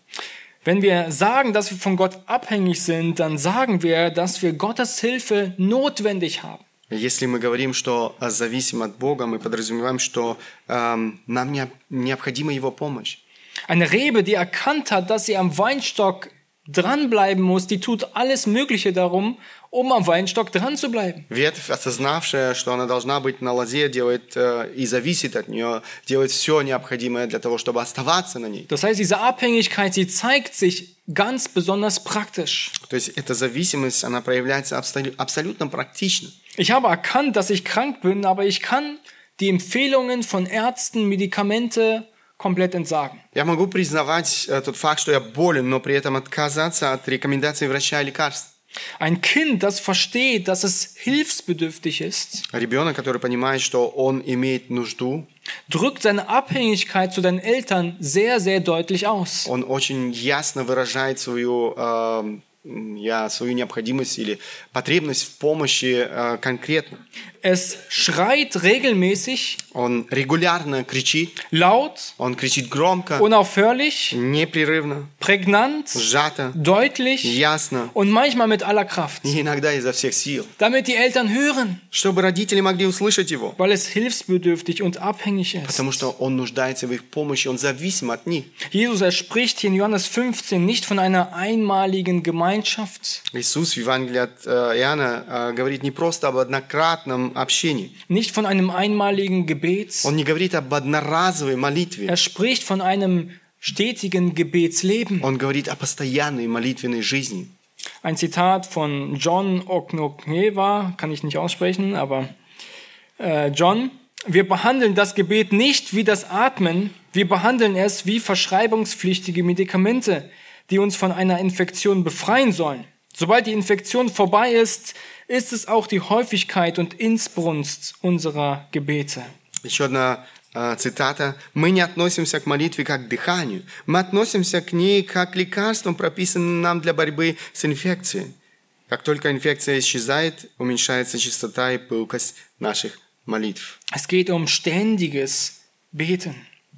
Wenn wir sagen, dass wir von Gott abhängig sind, dann sagen wir, dass wir Gottes Hilfe notwendig haben. Если мы говорим, что э, зависим от Бога, мы подразумеваем, что эм, нам не- необходима Его помощь. Eine Rebe, die erkannt hat, dass sie am Weinstock dranbleiben muss, die tut alles Mögliche darum, um am Weinstock dran zu bleiben. Ветвь, осознавшая, что она должна быть на лозе, делает э, и зависит от нее, делает все необходимое для того, чтобы оставаться на ней. Das heißt, diese Abhängigkeit, sie zeigt sich ganz besonders praktisch. То есть эта зависимость, она проявляется абсолю- абсолютно практично. Ich habe erkannt, dass ich krank bin, aber ich kann die Empfehlungen von Ärzten, Medikamente komplett entsagen. Я могу признавать э, тот факт, что я болен, но при этом отказаться от рекомендаций врача и лекарств. Ein Kind, das versteht, dass es hilfsbedürftig ist, Ребенок, который понимает, что он имеет нужду, drückt seine Abhängigkeit zu den Eltern sehr, sehr deutlich aus. он очень ясно выражает свою, э, м, я, свою необходимость или потребность в помощи э, конкретно. Es schreit regelmäßig, Он регулярно кричит, laut, он кричит громко, unaufhörlich, непрерывно, prägnant, сжато, deutlich ясно und manchmal mit aller Kraft, и иногда изо всех сил, damit die Eltern hören, чтобы родители могли услышать его, weil es hilfsbedürftig und abhängig ist. потому что он нуждается в их помощи, он зависим от них. Jesus, er spricht hier in Johannes 15 nicht von einer einmaligen Gemeinschaft, Иисус в Евангелии от э, Иоанна э, говорит не просто об однократном общении. nicht von einem einmaligen Gebet. Он не говорит об одноразовой молитве. Er spricht von einem stetigen Gebetsleben. Он говорит о постоянной молитвенной жизни. Ein Zitat von John Oknokneva, kann ich nicht aussprechen, aber äh, John, wir behandeln das Gebet nicht wie das Atmen, wir behandeln es wie verschreibungspflichtige Medikamente, die uns von einer Infektion befreien sollen. Sobald die Infektion vorbei ist, ist es auch die Häufigkeit und Inbrunst unserer Gebete. Еще одна э, цитата. «Мы не относимся к молитве как к дыханию. Мы относимся к ней как к лекарствам, прописанным нам для борьбы с инфекцией. Как только инфекция исчезает, уменьшается частота и пылкость наших молитв». Es geht um ständiges Beten.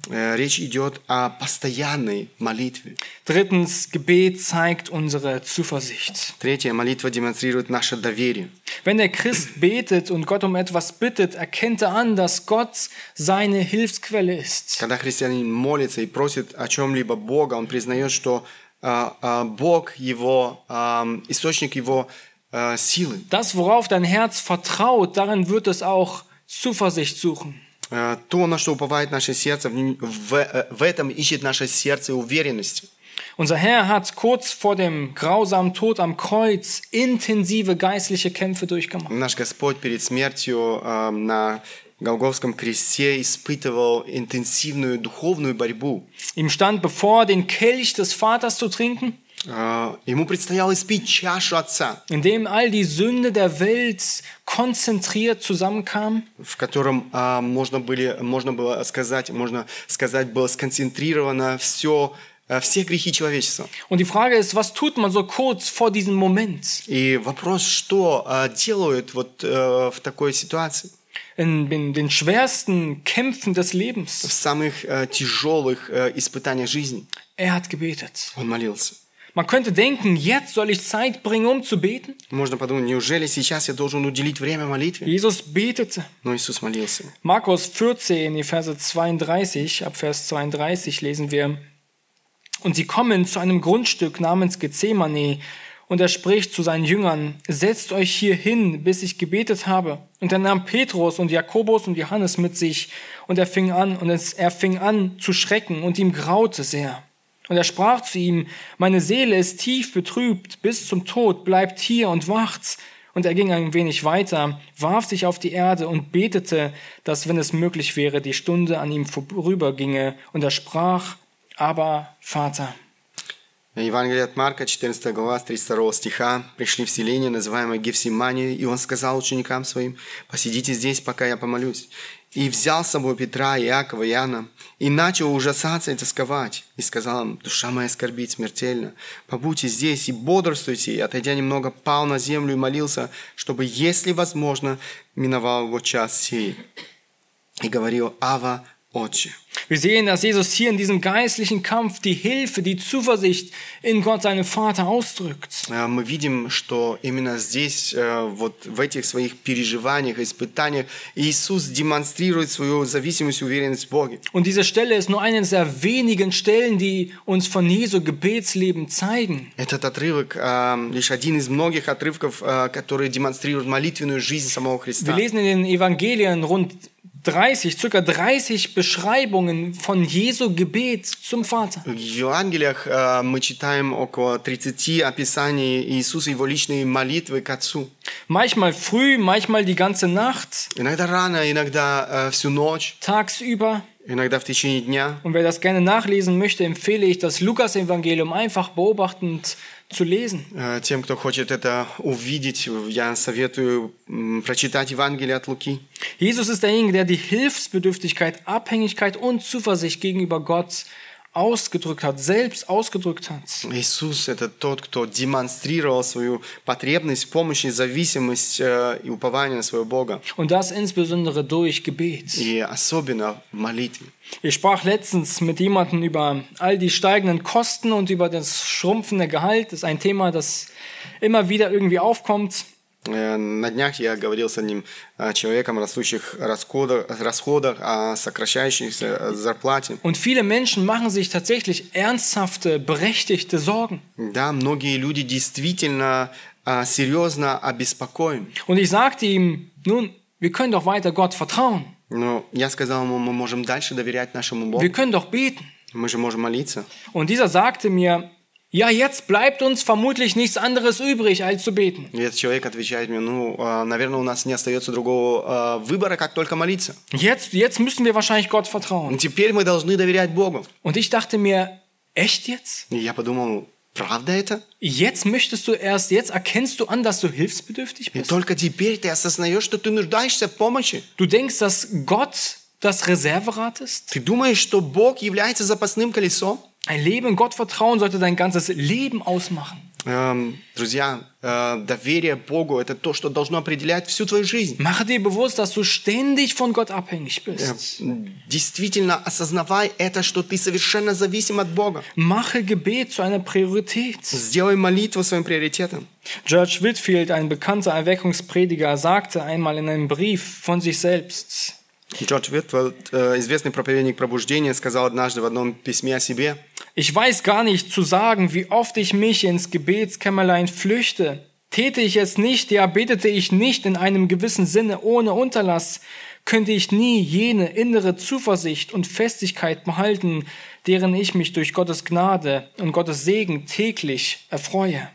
Э, Речь идет о постоянной молитве. Drittens, Gebet zeigt unsere Zuversicht. Третье, молитва демонстрирует наше доверие. Wenn der Christ betet und Gott um etwas bittet, erkennt er an, dass Gott seine Hilfsquelle ist. Когда христианин молится и просит о чем-либо Бога, он признает, что а, а, Бог его ам, источник его а, силы. Das, worauf dein Herz vertraut, darin wird es auch Zuversicht suchen. А, То, на что уповает наше сердце, в, нем- в, э, в этом ищет наше сердце уверенности. Unser Herr hat kurz vor dem grausamen Tod am Kreuz intensive geistliche Kämpfe durchgemacht. Наш Господь перед смертью ам, на Голговском кресте испытывал интенсивную духовную борьбу. Ihm stand bevor, den Kelch des Vaters zu trinken, А, Ему предстояло испить чашу Отца, in dem all die Sünde der Welt konzentriert zusammenkam. в котором а, можно, были, можно было сказать, можно сказать, было сконцентрировано все э, все грехи человечества. Und die Frage ist, was tut man so kurz vor diesem Moment? И вопрос, что э, делают вот э, в такой ситуации, In, in den schwersten Kämpfen des в Lebens. самых э, тяжелых э, испытаниях жизни. Er hat gebetet. Он молился. Man könnte denken, jetzt soll ich Zeit bringen, um zu beten. Можно подумать, неужели сейчас я должен уделить время молитве? Jesus betete. Но Иисус молился. Markus 14, die Verse 32, ab Vers 32 lesen wir. Und sie kommen zu einem Grundstück namens Gethsemane, und er spricht zu seinen Jüngern, setzt euch hier hin, bis ich gebetet habe. Und er nahm Petrus und Jakobus und Johannes mit sich, und er fing an, und es, er fing an zu schrecken, und ihm graute sehr. Und er sprach zu ihm, meine Seele ist tief betrübt bis zum Tod, bleibt hier und wacht. Und er ging ein wenig weiter, warf sich auf die Erde und betete, dass, wenn es möglich wäre, die Stunde an ihm vorüberginge. Und er sprach, aber Vater. Евангелие от Марка, 14 глава, с 32 стиха. «Пришли в селение, называемое Гефсимания, и он сказал ученикам своим, «Посидите здесь, пока я помолюсь». И взял с собой Петра, Иакова, Иоанна, и начал ужасаться и тосковать. И сказал им, «Душа моя скорбит смертельно, побудьте здесь и бодрствуйте». И, отойдя немного, пал на землю и молился, чтобы, если возможно, миновал его час сей. И говорил, «Ава, Отче». Wir sehen, dass Jesus hier in diesem geistlichen Kampf die Hilfe, die Zuversicht in Gott, seinem Vater, ausdrückt. Э, Мы видим, что именно здесь, э, вот в этих своих переживаниях, испытаниях, Иисус демонстрирует свою зависимость и уверенность в Боге. Und diese Stelle ist nur eine der wenigen Stellen, die uns von Jesu Gebetsleben zeigen. Этот отрывок э, лишь один из многих отрывков, э, которые демонстрируют молитвенную жизнь самого Wir Христа. lesen in den Evangelien rund 30, circa 30 Beschreibungen von Jesu Gebet zum Vater. В Евангелиях э, мы читаем около 30 описаний Иисуса, его личной молитвы к Отцу. Manchmal früh, manchmal die ganze Nacht, Иногда рано, иногда э, всю ночь, tagsüber. иногда в течение дня. Und wer das gerne nachlesen möchte, empfehle ich das Lukas-Evangelium einfach beobachtend zu lesen. Э, Тем, кто хочет это увидеть, я советую м, прочитать Евангелие от Луки. Jesus ist derjenige, der die Hilfsbedürftigkeit, Abhängigkeit und Zuversicht gegenüber Gott ausgedrückt hat, selbst ausgedrückt hat. Иисус – это тот, кто демонстрировал свою потребность в помощи, зависимость э, и упование на своего Бога. Und das insbesondere durch Gebet. И особенно в молитве. Ich sprach letztens mit jemandem über all die steigenden Kosten und über das schrumpfende Gehalt. Das ist ein Thema, das immer wieder irgendwie aufkommt. Э, На днях я говорил с одним э, человеком растущих расходах, расходах о сокращающейся э, зарплате. Und viele Menschen machen sich tatsächlich ernsthafte, berechtigte Sorgen. Да, многие люди действительно серьезно обеспокоены. Und ich sagte ihm, nun, wir können doch weiter Gott vertrauen. Но я сказал ему, мы можем дальше доверять нашему Богу. Wir können doch beten. Мы же можем молиться. Und dieser sagte mir, ja, jetzt bleibt uns vermutlich nichts anderes übrig, als zu beten. И этот человек отвечает мне, ну, э, наверное, у нас не остается другого э, выбора, как только молиться. Jetzt, jetzt müssen wir wahrscheinlich Gott И vertrauen. теперь мы должны доверять Богу. Und ich dachte mir, echt jetzt? И я подумал, правда это? Jetzt möchtest du erst, jetzt erkennst du an, dass du hilfsbedürftig И bist? только теперь ты осознаешь, что ты нуждаешься в помощи. Du denkst, dass Gott das Reserverad ist? Ты думаешь, что Бог является запасным колесом? Ein Leben in Gott vertrauen sollte dein ganzes Leben ausmachen. Эм, друзья, э, доверие Богу – это то, что должно определять всю твою жизнь. Mache dir bewusst, dass du ständig von Gott abhängig Э, bist. Действительно осознавай это, что ты совершенно зависим от Бога. Mache Gebet zu einer Priorität. Сделай молитву своим приоритетом. George Whitfield, ein bekannter Erweckungsprediger, sagte einmal in einem Brief von sich selbst, Джордж Витфилд, э, известный проповедник пробуждения, сказал однажды в одном письме о себе, Ich weiß gar nicht zu sagen, wie oft ich mich ins Gebetskämmerlein flüchte. Täte ich es nicht, ja betete ich nicht in einem gewissen Sinne ohne Unterlass, könnte ich nie jene innere Zuversicht und Festigkeit behalten, deren ich mich durch Gottes Gnade und Gottes Segen täglich erfreue.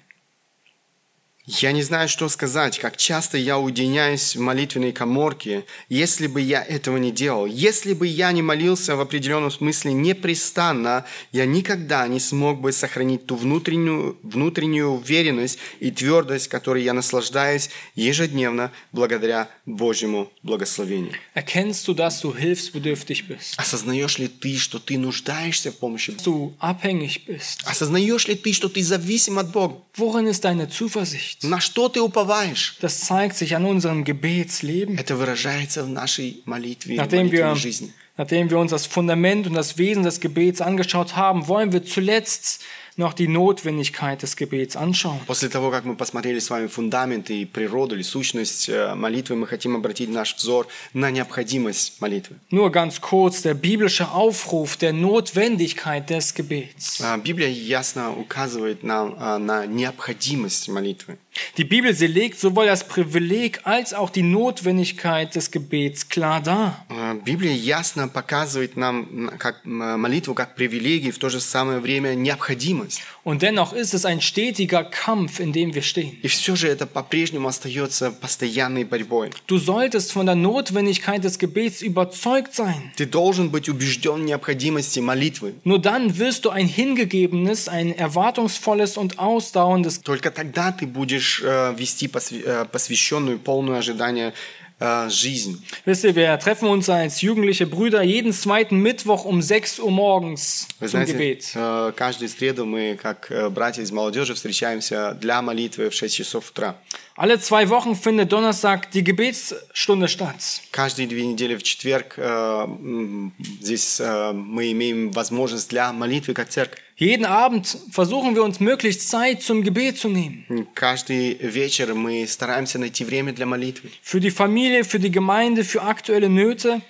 Я не знаю, что сказать, как часто я уединяюсь в молитвенной коморке, если бы я этого не делал. Если бы я не молился в определенном смысле непрестанно, я никогда не смог бы сохранить ту внутреннюю, внутреннюю уверенность и твердость, которой я наслаждаюсь ежедневно благодаря Божьему благословению. Erkennst du, dass du hilfsbedürftig bist? Осознаешь ли ты, что ты нуждаешься в помощи du abhängig bist? Осознаешь ли ты, что ты зависим от Бога? Worin ist deine Zuversicht? На что ты уповаешь? Das zeigt sich an unserem Gebetsleben. Это выражается в нашей молитве, в Nachdem молитвенной wir, жизни. nachdem wir uns das Fundament und das Wesen des Gebets angeschaut haben, wollen wir zuletzt noch die Notwendigkeit des Gebets anschauen. После того, как мы посмотрели с вами фундамент и природу или сущность э, молитвы, мы хотим обратить наш взор на необходимость молитвы. Nur ganz kurz der biblische Aufruf der Notwendigkeit des Gebets. А, Библия ясно указывает нам а, на необходимость молитвы. Die Bibel, sie legt sowohl das Privileg als auch die Notwendigkeit des Gebets klar dar. А, Библия ясно показывает нам м, как, м, молитву как привилегию, в то же самое время необходимость. Und dennoch ist es ein stetiger Kampf, in dem wir stehen. И все же это по-прежнему остается постоянной борьбой. Du solltest von der Notwendigkeit des Gebets überzeugt sein. Ты должен быть убежден в необходимости молитвы. Nur dann wirst du ein hingegebenes, ein erwartungsvolles und ausdauerndes Только тогда ты будешь э, вести посвя- э, посвященную, полную ожидание э, жизнь. Wisst ihr, wir treffen uns als jugendliche Brüder jeden zweiten Mittwoch um 6 Uhr morgens Вы zum знаете, Gebet. э, каждую среду мы, как э, братья из молодежи, встречаемся для молитвы в 6 часов утра. Alle zwei Wochen findet Donnerstag die Gebetsstunde statt. Каждые две недели в четверг э, м, здесь э, мы имеем возможность для молитвы как церковь. Jeden Abend versuchen wir uns möglichst Zeit zum Gebet zu nehmen. Каждый вечер мы стараемся найти время для молитвы. Für die Familie, für die Gemeinde, für aktuelle Nöte.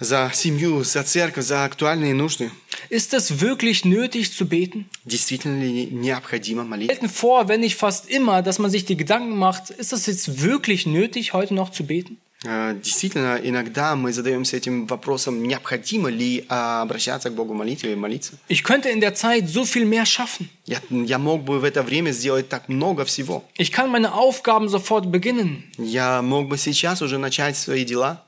За семью, за церковь, за актуальные нужды. Ist es wirklich nötig zu beten? Действительно ли необходимо молиться? Selten vor, wenn nicht fast immer, dass man sich die Gedanken macht, ist es jetzt wirklich nötig, heute noch zu beten? Э, Действительно, иногда мы задаемся этим вопросом, необходимо ли а, обращаться к Богу в молитве и молиться. Ich könnte in der Zeit so viel mehr schaffen. Я, я мог бы в это время сделать так много всего. Ich kann meine Aufgaben sofort beginnen. Я мог бы сейчас уже начать свои дела.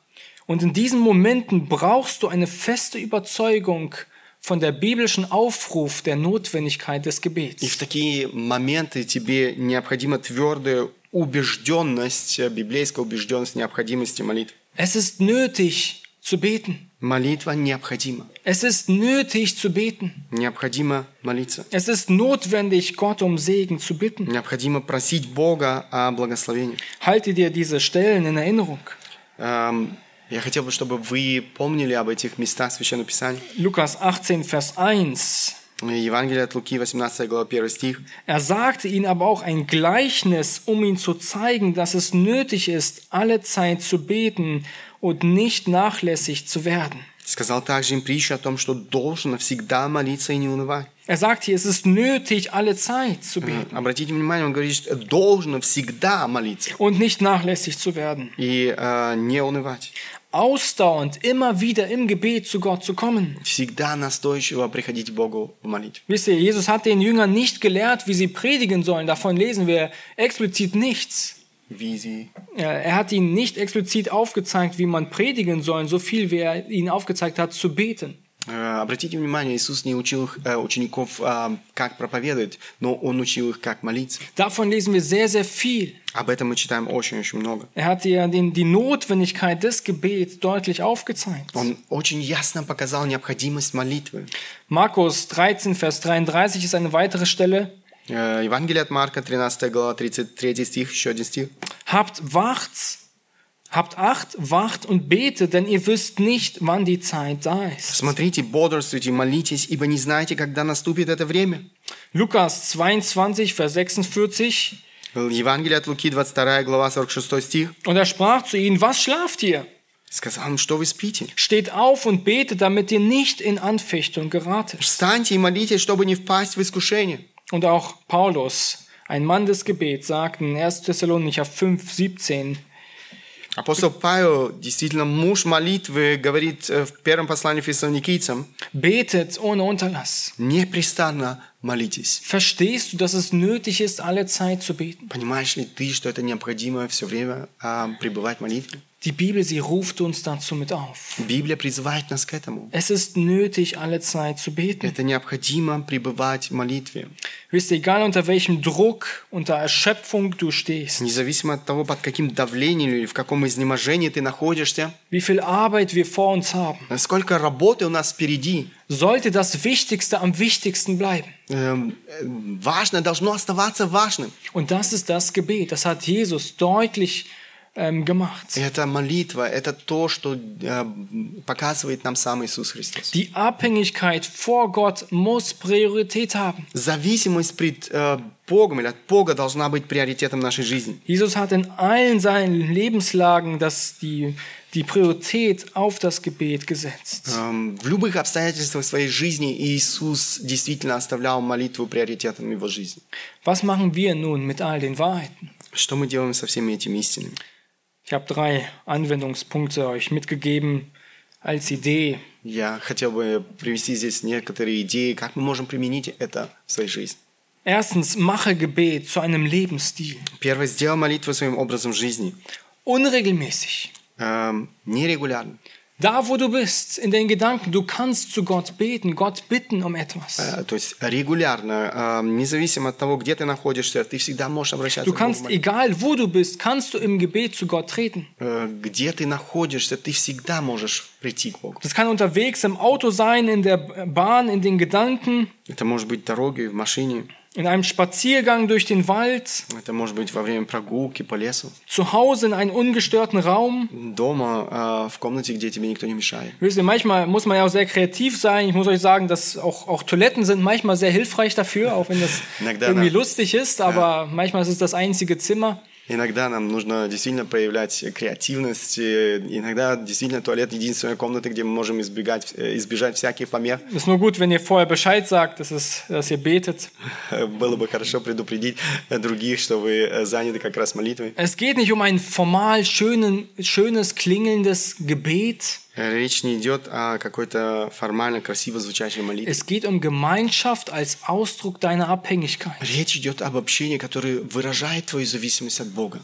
Und in diesen Momenten brauchst du eine feste Überzeugung von der biblischen Aufruf der Notwendigkeit des И в Gebets. такие моменты тебе необходима твердая убежденность, э, библейская убежденность необходимости молитвы. Es ist nötig zu beten. Молитва необходима. Es ist nötig zu beten. Необходимо молиться. Es ist notwendig, Gott um Segen zu bitten. Необходимо просить Бога о благословении. Halte dir diese Stellen in Erinnerung. Эм, Я хотел бы, чтобы вы помнили об этих местах Священного Писания. Lukas 18, Vers 1. Евангелие от Луки, 18 глава, 1 стих. Er sagte ihnen aber auch ein Gleichnis, um ihnen zu zeigen, dass es nötig ist, alle Zeit zu beten und nicht nachlässig zu werden. Сказал также им притчу о том, что должно всегда молиться и не унывать. Er sagt hier, es ist nötig, alle Zeit zu beten Обратите внимание, он говорит, что должно всегда молиться und nicht nachlässig zu werden. и э, не унывать. Ausdauernd immer wieder im Gebet zu Gott zu kommen. Всегда настойчиво приходить к Богу в молитве. Wisst ihr, Jesus hat den Jüngern nicht gelehrt, wie sie predigen sollen. Davon lesen wir explizit nichts. Wie sie Er er hat ihnen nicht explizit aufgezeigt, wie man predigen soll, so viel wie er ihnen aufgezeigt hat, zu beten. Э, Обратите внимание, Иисус не учил э, учеников, э, как проповедовать, но Он учил их, как молиться. Davon lesen wir sehr, sehr viel. Об этом мы читаем очень-очень много. Er hat den, die Notwendigkeit des Gebets deutlich aufgezeigt. Он очень ясно показал необходимость молитвы. Markus 13, Vers 33 ist eine weitere Stelle. Э, Евангелие от Марка, 13 глава, 33 стих, еще один стих. Habt wacht, habt acht, wacht und betet, denn ihr wisst nicht, wann die Zeit da ist. Смотрите, бодрствуйте, молитесь, ибо не знаете, когда наступит это время. Lukas 22, Vers 46. Евангелие от Луки, 22 глава, 46 стих. Und er sprach zu ihnen, was schlaft ihr? Сказал им, что вы спите. Steht auf und betet, damit ihr nicht in Anfechtung geratet. Встаньте и молитесь, чтобы не впасть в искушение. Und auch Paulus, ein Mann des Gebets, sagt in 1. Thessalonicher 5, 17, Апостол Павел, действительно муж молитвы, говорит э, в первом послании фессалоникийцам, betet ohne Unterlass. непрестанно молитесь. Verstehst du, dass es nötig ist, alle Zeit zu beten? Понимаешь ли ты, что это необходимо все время а, пребывать в молитве? Die Bibel, sie ruft uns dazu mit auf. Библия призывает нас к этому. Es ist nötig, alle Zeit zu beten. Это необходимо пребывать в молитве. Wisst ihr, egal unter welchem Druck, unter Erschöpfung du stehst, Независимо от того, под каким давлением или в каком изнеможении ты находишься, wie viel Arbeit wir vor uns haben, сколько работы у нас впереди, sollte das Wichtigste am wichtigsten bleiben. эм, э, важно, должно оставаться важным. Und das ist das Gebet. Das hat Jesus deutlich ähm, gemacht. Это молитва, это то, что э, показывает нам сам Иисус Христос. Die Abhängigkeit vor Gott muss Priorität haben. Зависимость пред э, Богом или от Бога должна быть приоритетом нашей жизни. Jesus hat in allen seinen Lebenslagen das, die, die Priorität auf das Gebet gesetzt. Эм, В любых обстоятельствах своей жизни Иисус действительно оставлял молитву приоритетом его жизни. Was machen wir nun mit all den Wahrheiten? Что мы делаем со всеми этими истинами? Ich habe drei Anwendungspunkte euch mitgegeben als Idee. Я хотел бы привести здесь некоторые идеи, как мы можем применить это в своей жизни. Erstens, mache Gebet zu einem Lebensstil. Первое, сделай молитву своим образом жизни. Unregelmäßig. Эм, нерегулярно. Da, wo du bist, in den Gedanken, du kannst zu Gott beten, Gott bitten um etwas. Э, то есть регулярно, эм, независимо от того, где ты находишься, ты всегда можешь обращаться Du к Богу. kannst, egal wo du bist, kannst du im Gebet zu Gott treten. Э, Где ты находишься, ты всегда можешь прийти к Богу. Das kann unterwegs im Auto sein, in der Bahn, in den Gedanken, Это может быть дорогой, в машине, in einem Spaziergang durch den Wald, это может быть во время прогулки по лесу, zu Hause in einem ungestörten Raum. дома, э, в комнате, где тебе никто не мешает. Wisst ihr, manchmal muss man ja auch sehr kreativ sein. Ich muss euch sagen, dass auch, auch Toiletten sind manchmal sehr hilfreich dafür, auch wenn das [LAUGHS] Иногда irgendwie да. lustig ist, aber manchmal ist es das einzige Zimmer. Иногда нам нужно действительно проявлять креативность. э, Иногда действительно туалет единственная комната, где мы можем избегать, э, избежать всяких помех. Es ist nur gut, wenn ihr vorher Bescheid sagt, dass, es, dass ihr betet. Было бы хорошо предупредить э, других, что вы э, заняты как раз молитвой. Es geht nicht um ein formal schönen, schönes, klingelndes Gebet. Э, Речь не идет о какой-то формально красиво звучащей молитве. Es geht um Gemeinschaft als Ausdruck deiner Abhängigkeit. Речь идет об общении, которое выражает твою зависимость от Бога.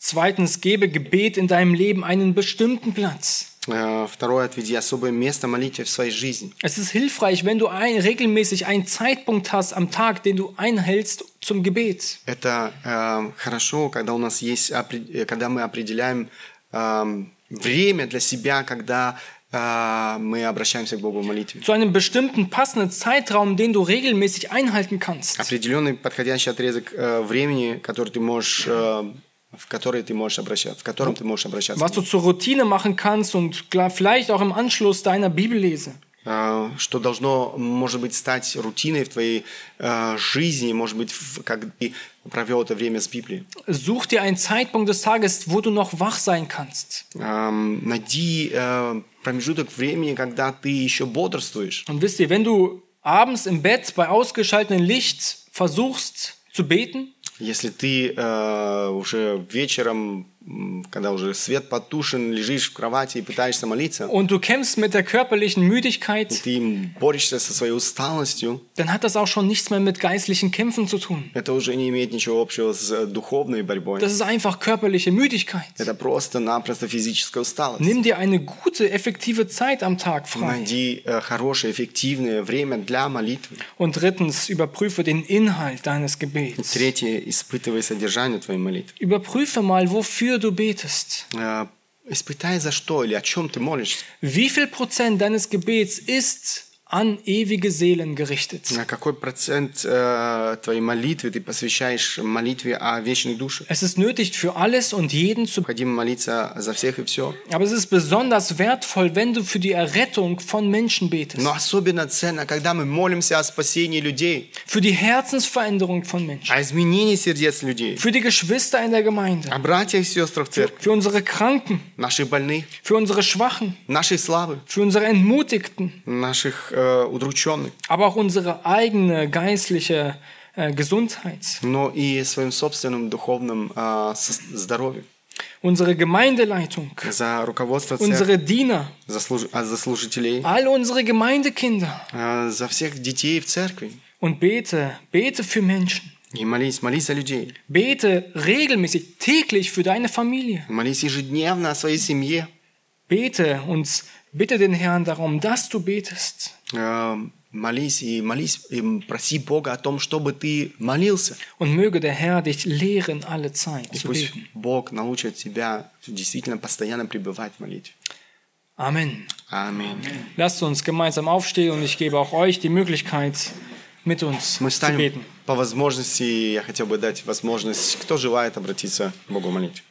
Zweitens, gebe Gebet in deinem Leben einen bestimmten Platz. Э, Второе, отведи особое место молитве в своей жизни. Es ist hilfreich, wenn du ein, regelmäßig einen Zeitpunkt hast am Tag, den du einhältst zum Gebet. Это э, хорошо, когда у нас есть, опре- э, когда мы определяем эм, время для себя, когда э, мы обращаемся к Богу в молитве. Zu einem bestimmten passenden Zeitraum, den du regelmäßig einhalten kannst. Определенный подходящий отрезок э, времени, который ты можешь, э, в который ты можешь обращаться, в котором ты можешь обращаться. Was du zur Routine machen kannst und klar, vielleicht auch im Anschluss deiner Bibellese. Э, что должно, может быть, стать рутиной в твоей э, жизни, может быть, как ты провел это время с Библией. Such dir einen Zeitpunkt des Tages, wo du noch wach sein kannst. Эм, найди э, промежуток времени, когда ты еще бодрствуешь. Und wisst ihr, wenn du abends im Bett bei ausgeschaltetem Licht versuchst zu beten, Если ты э, уже вечером, когда уже свет потушен, лежишь в кровати и пытаешься молиться, und du kämpfst mit der körperlichen Müdigkeit, ты борешься со своей усталостью, dann hat das auch schon nichts mehr mit geistlichen Kämpfen zu tun. это уже не имеет ничего общего с э, духовной борьбой. Das ist einfach körperliche Müdigkeit. Это просто-напросто физическая усталость. Nimm dir eine gute, effektive Zeit am Tag frei. Найди э, хорошее, эффективное время для молитвы. Und drittens, überprüfe den Inhalt deines Gebets. Третье, испытывай содержание твоей молитвы. Überprüfe mal, wofür du betest. Э, Испытай, за что или о чем ты молишься. Wie viel Prozent deines Gebets ist an ewige Seelen gerichtet? На какой процент э, твоей молитвы ты посвящаешь молитве о вечных душах? Es ist nötig für alles und jeden zu Необходимо молиться за всех и все. Aber es ist besonders wertvoll, wenn du für die Errettung von Menschen betest. Но особенно ценно, когда мы молимся о спасении людей, Für die Herzensveränderung von Menschen. о изменении сердец людей, Für die Geschwister in der Gemeinde. о братьях и сестрах в церкви, Für unsere Kranken. наших больных, Für unsere Schwachen. наших слабых, Für unsere Entmutigten. наших э, удрученных, Aber auch unsere eigene geistliche äh, Gesundheit. но и своим собственным духовным э, со- здоровьем. unsere Gemeindeleitung, за руководство церкви, unsere Diener, за, служ- а, за служителей, all unsere Gemeindekinder. а, за всех детей в церкви. Und bete, bete für Menschen. И молись, молись за людей. Bete regelmäßig, täglich für deine Familie. Молись ежедневно о своей семье. Bete und bitte den Herrn darum, dass du betest. Э, Молись и молись, и проси Бога о том, чтобы ты молился. Und möge der Herr dich lehren, alle Zeit И zu пусть beten. Бог научит тебя действительно постоянно пребывать в молитве. Amen. Аминь. Lasst uns gemeinsam aufstehen und ich gebe auch euch die Möglichkeit, mit uns Мы zu станем beten. по возможности, я хотел бы дать возможность, кто желает обратиться к Богу в молитве.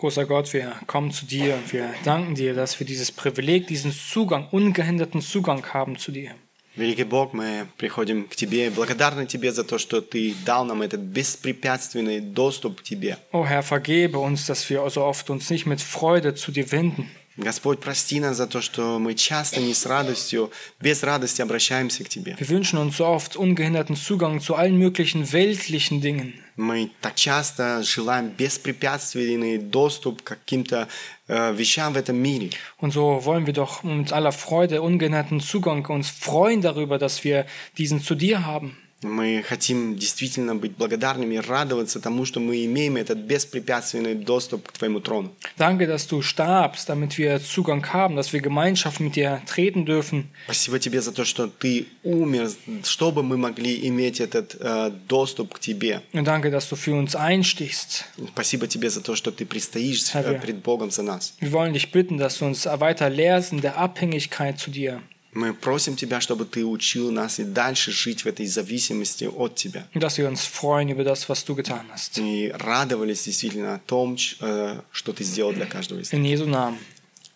Großer Gott, wir kommen zu dir und wir danken dir, dass wir dieses Privileg, diesen Zugang, ungehinderten Zugang haben zu dir. Великий Бог, мы приходим к Тебе и благодарны Тебе за то, что Ты дал нам этот беспрепятственный доступ к Тебе. O Herr, vergebe uns, dass wir so oft uns nicht mit Freude zu dir wenden. Господь, прости нас за то, что мы часто не с радостью, без радости обращаемся к Тебе. Wir wünschen uns so oft ungehinderten Zugang zu allen möglichen weltlichen Dingen. Мы так часто желаем беспрепятственный доступ к каким-то э, вещам в этом мире. Und so wollen wir doch mit aller Freude ungehinderten Zugang uns freuen darüber, dass wir diesen zu dir haben. Мы хотим действительно быть благодарными радоваться тому, что мы имеем этот беспрепятственный доступ к Твоему трону. Danke, dass du starbst, damit wir Zugang haben, dass wir Gemeinschaft mit dir treten dürfen. Спасибо Тебе за то, что Ты умер, чтобы мы могли иметь этот э, доступ к Тебе. Und danke, dass du für uns einstichst. Спасибо Тебе за то, что Ты предстоишь wir- пред Богом за нас. Wir wollen dich bitten, dass du uns weiter lehrst in der Abhängigkeit zu dir. Мы просим Тебя, чтобы Ты учил нас и дальше жить в этой зависимости от Тебя. Dass wir uns freuen über das, was du getan hast. И радовались действительно о том, э, что Ты сделал для каждого из нас. In Jesu Namen.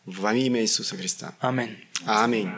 Во имя Иисуса Христа. Amen. Аминь.